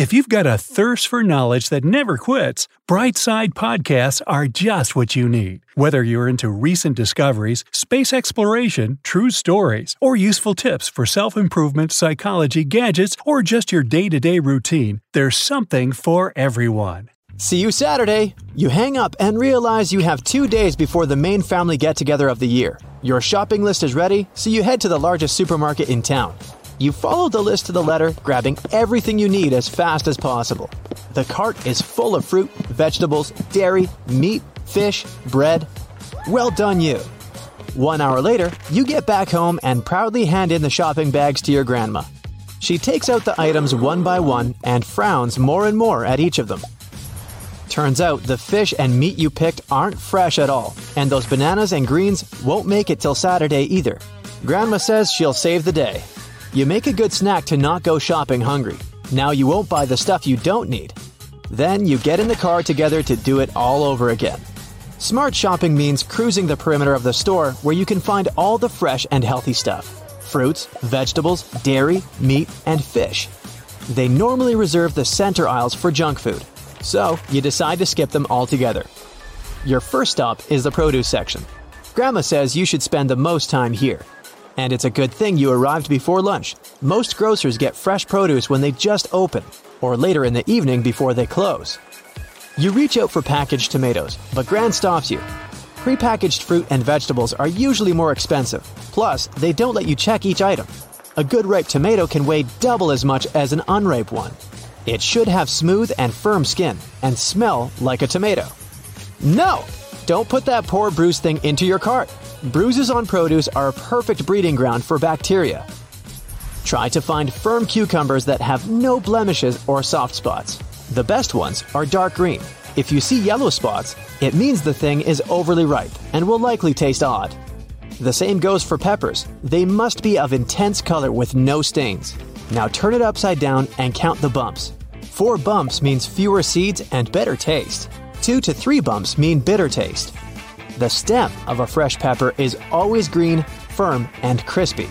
If you've got a thirst for knowledge that never quits, Brightside Podcasts are just what you need. Whether you're into recent discoveries, space exploration, true stories, or useful tips for self improvement, psychology, gadgets, or just your day to day routine, there's something for everyone. See you Saturday. You hang up and realize you have two days before the main family get together of the year. Your shopping list is ready, so you head to the largest supermarket in town. You follow the list to the letter, grabbing everything you need as fast as possible. The cart is full of fruit, vegetables, dairy, meat, fish, bread. Well done, you. One hour later, you get back home and proudly hand in the shopping bags to your grandma. She takes out the items one by one and frowns more and more at each of them. Turns out the fish and meat you picked aren't fresh at all, and those bananas and greens won't make it till Saturday either. Grandma says she'll save the day. You make a good snack to not go shopping hungry. Now you won't buy the stuff you don't need. Then you get in the car together to do it all over again. Smart shopping means cruising the perimeter of the store where you can find all the fresh and healthy stuff fruits, vegetables, dairy, meat, and fish. They normally reserve the center aisles for junk food, so you decide to skip them altogether. Your first stop is the produce section. Grandma says you should spend the most time here. And it's a good thing you arrived before lunch. Most grocers get fresh produce when they just open, or later in the evening before they close. You reach out for packaged tomatoes, but Gran stops you. Prepackaged fruit and vegetables are usually more expensive. Plus, they don't let you check each item. A good ripe tomato can weigh double as much as an unripe one. It should have smooth and firm skin and smell like a tomato. No! Don't put that poor bruised thing into your cart. Bruises on produce are a perfect breeding ground for bacteria. Try to find firm cucumbers that have no blemishes or soft spots. The best ones are dark green. If you see yellow spots, it means the thing is overly ripe and will likely taste odd. The same goes for peppers. They must be of intense color with no stains. Now turn it upside down and count the bumps. Four bumps means fewer seeds and better taste. Two to three bumps mean bitter taste. The stem of a fresh pepper is always green, firm, and crispy.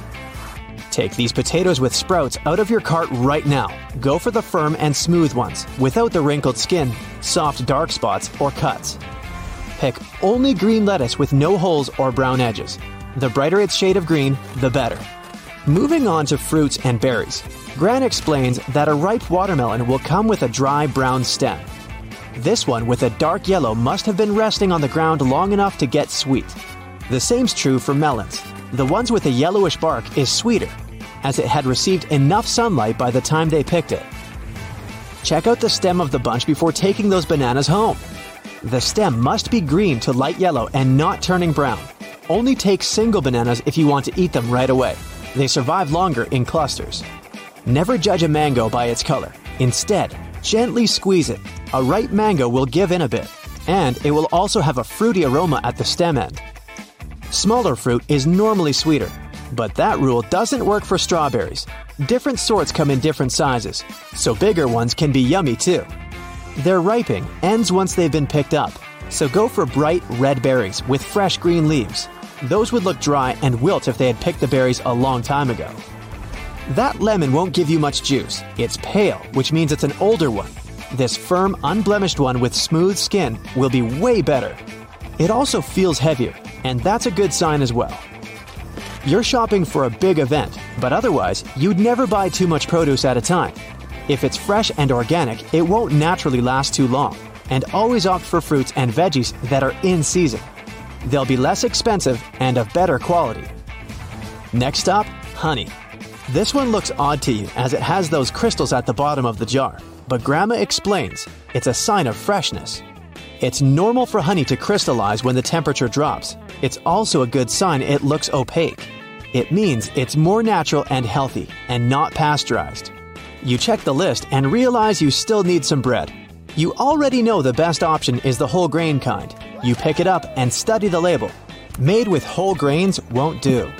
Take these potatoes with sprouts out of your cart right now. Go for the firm and smooth ones, without the wrinkled skin, soft dark spots, or cuts. Pick only green lettuce with no holes or brown edges. The brighter its shade of green, the better. Moving on to fruits and berries. Gran explains that a ripe watermelon will come with a dry brown stem. This one with a dark yellow must have been resting on the ground long enough to get sweet. The same's true for melons. The ones with a yellowish bark is sweeter, as it had received enough sunlight by the time they picked it. Check out the stem of the bunch before taking those bananas home. The stem must be green to light yellow and not turning brown. Only take single bananas if you want to eat them right away. They survive longer in clusters. Never judge a mango by its color. Instead, gently squeeze it. A ripe mango will give in a bit, and it will also have a fruity aroma at the stem end. Smaller fruit is normally sweeter, but that rule doesn't work for strawberries. Different sorts come in different sizes, so bigger ones can be yummy too. Their ripening ends once they've been picked up, so go for bright red berries with fresh green leaves. Those would look dry and wilt if they had picked the berries a long time ago. That lemon won't give you much juice. It's pale, which means it's an older one. This firm, unblemished one with smooth skin will be way better. It also feels heavier, and that's a good sign as well. You're shopping for a big event, but otherwise, you'd never buy too much produce at a time. If it's fresh and organic, it won't naturally last too long, and always opt for fruits and veggies that are in season. They'll be less expensive and of better quality. Next up, honey. This one looks odd to you as it has those crystals at the bottom of the jar, but Grandma explains it's a sign of freshness. It's normal for honey to crystallize when the temperature drops. It's also a good sign it looks opaque. It means it's more natural and healthy and not pasteurized. You check the list and realize you still need some bread. You already know the best option is the whole grain kind. You pick it up and study the label. Made with whole grains won't do.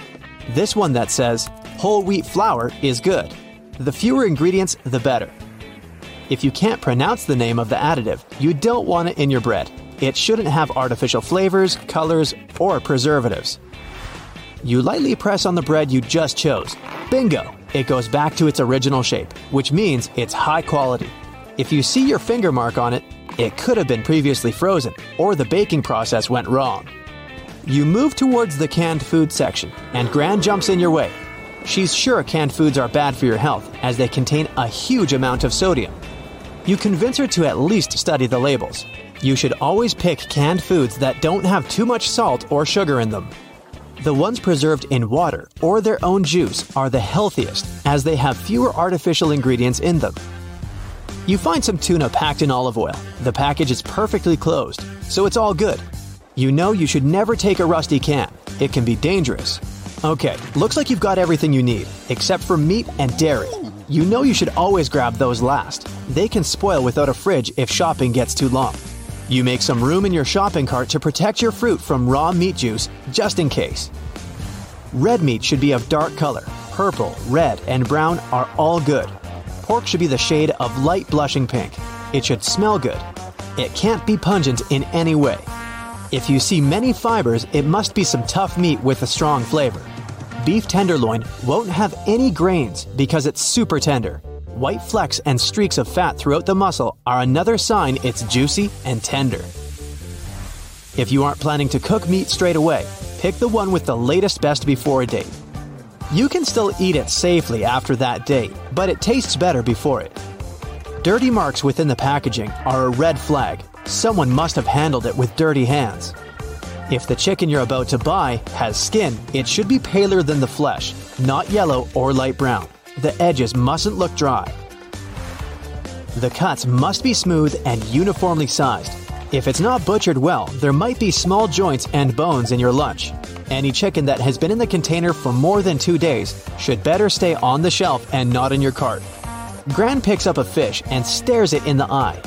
This one that says whole wheat flour is good. The fewer ingredients, the better. If you can't pronounce the name of the additive, you don't want it in your bread. It shouldn't have artificial flavors, colors, or preservatives. You lightly press on the bread you just chose. Bingo! It goes back to its original shape, which means it's high quality. If you see your finger mark on it, it could have been previously frozen, or the baking process went wrong. You move towards the canned food section, and Gran jumps in your way. She's sure canned foods are bad for your health, as they contain a huge amount of sodium. You convince her to at least study the labels. You should always pick canned foods that don't have too much salt or sugar in them. The ones preserved in water or their own juice are the healthiest, as they have fewer artificial ingredients in them. You find some tuna packed in olive oil. The package is perfectly closed, so it's all good. You know you should never take a rusty can, it can be dangerous. Okay, looks like you've got everything you need, except for meat and dairy. You know you should always grab those last. They can spoil without a fridge if shopping gets too long. You make some room in your shopping cart to protect your fruit from raw meat juice, just in case. Red meat should be of dark color. Purple, red, and brown are all good. Pork should be the shade of light blushing pink. It should smell good. It can't be pungent in any way. If you see many fibers, it must be some tough meat with a strong flavor. Beef tenderloin won't have any grains because it's super tender. White flecks and streaks of fat throughout the muscle are another sign it's juicy and tender. If you aren't planning to cook meat straight away, pick the one with the latest best before date. You can still eat it safely after that date, but it tastes better before it. Dirty marks within the packaging are a red flag. Someone must have handled it with dirty hands. If the chicken you're about to buy has skin, it should be paler than the flesh, not yellow or light brown. The edges mustn't look dry. The cuts must be smooth and uniformly sized. If it's not butchered well, there might be small joints and bones in your lunch. Any chicken that has been in the container for more than two days should better stay on the shelf and not in your cart. Gran picks up a fish and stares it in the eye.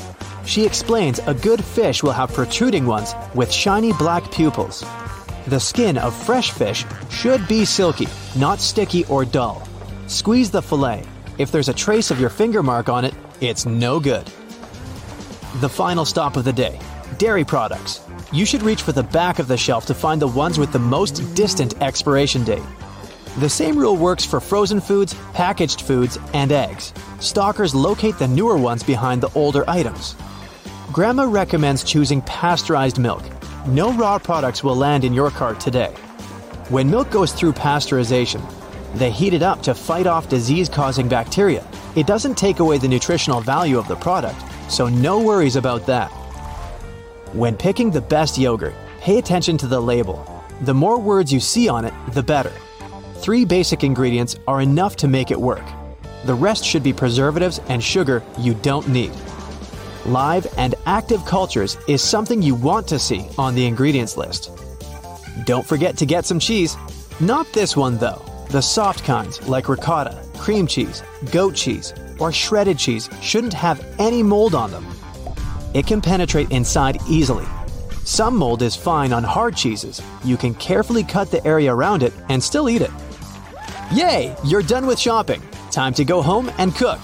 She explains a good fish will have protruding ones with shiny black pupils. The skin of fresh fish should be silky, not sticky or dull. Squeeze the fillet. If there's a trace of your finger mark on it, it's no good. The final stop of the day dairy products. You should reach for the back of the shelf to find the ones with the most distant expiration date. The same rule works for frozen foods, packaged foods, and eggs. Stalkers locate the newer ones behind the older items. Grandma recommends choosing pasteurized milk. No raw products will land in your cart today. When milk goes through pasteurization, they heat it up to fight off disease causing bacteria. It doesn't take away the nutritional value of the product, so no worries about that. When picking the best yogurt, pay attention to the label. The more words you see on it, the better. Three basic ingredients are enough to make it work. The rest should be preservatives and sugar you don't need. Live and active cultures is something you want to see on the ingredients list. Don't forget to get some cheese. Not this one though. The soft kinds like ricotta, cream cheese, goat cheese, or shredded cheese shouldn't have any mold on them. It can penetrate inside easily. Some mold is fine on hard cheeses. You can carefully cut the area around it and still eat it. Yay! You're done with shopping. Time to go home and cook.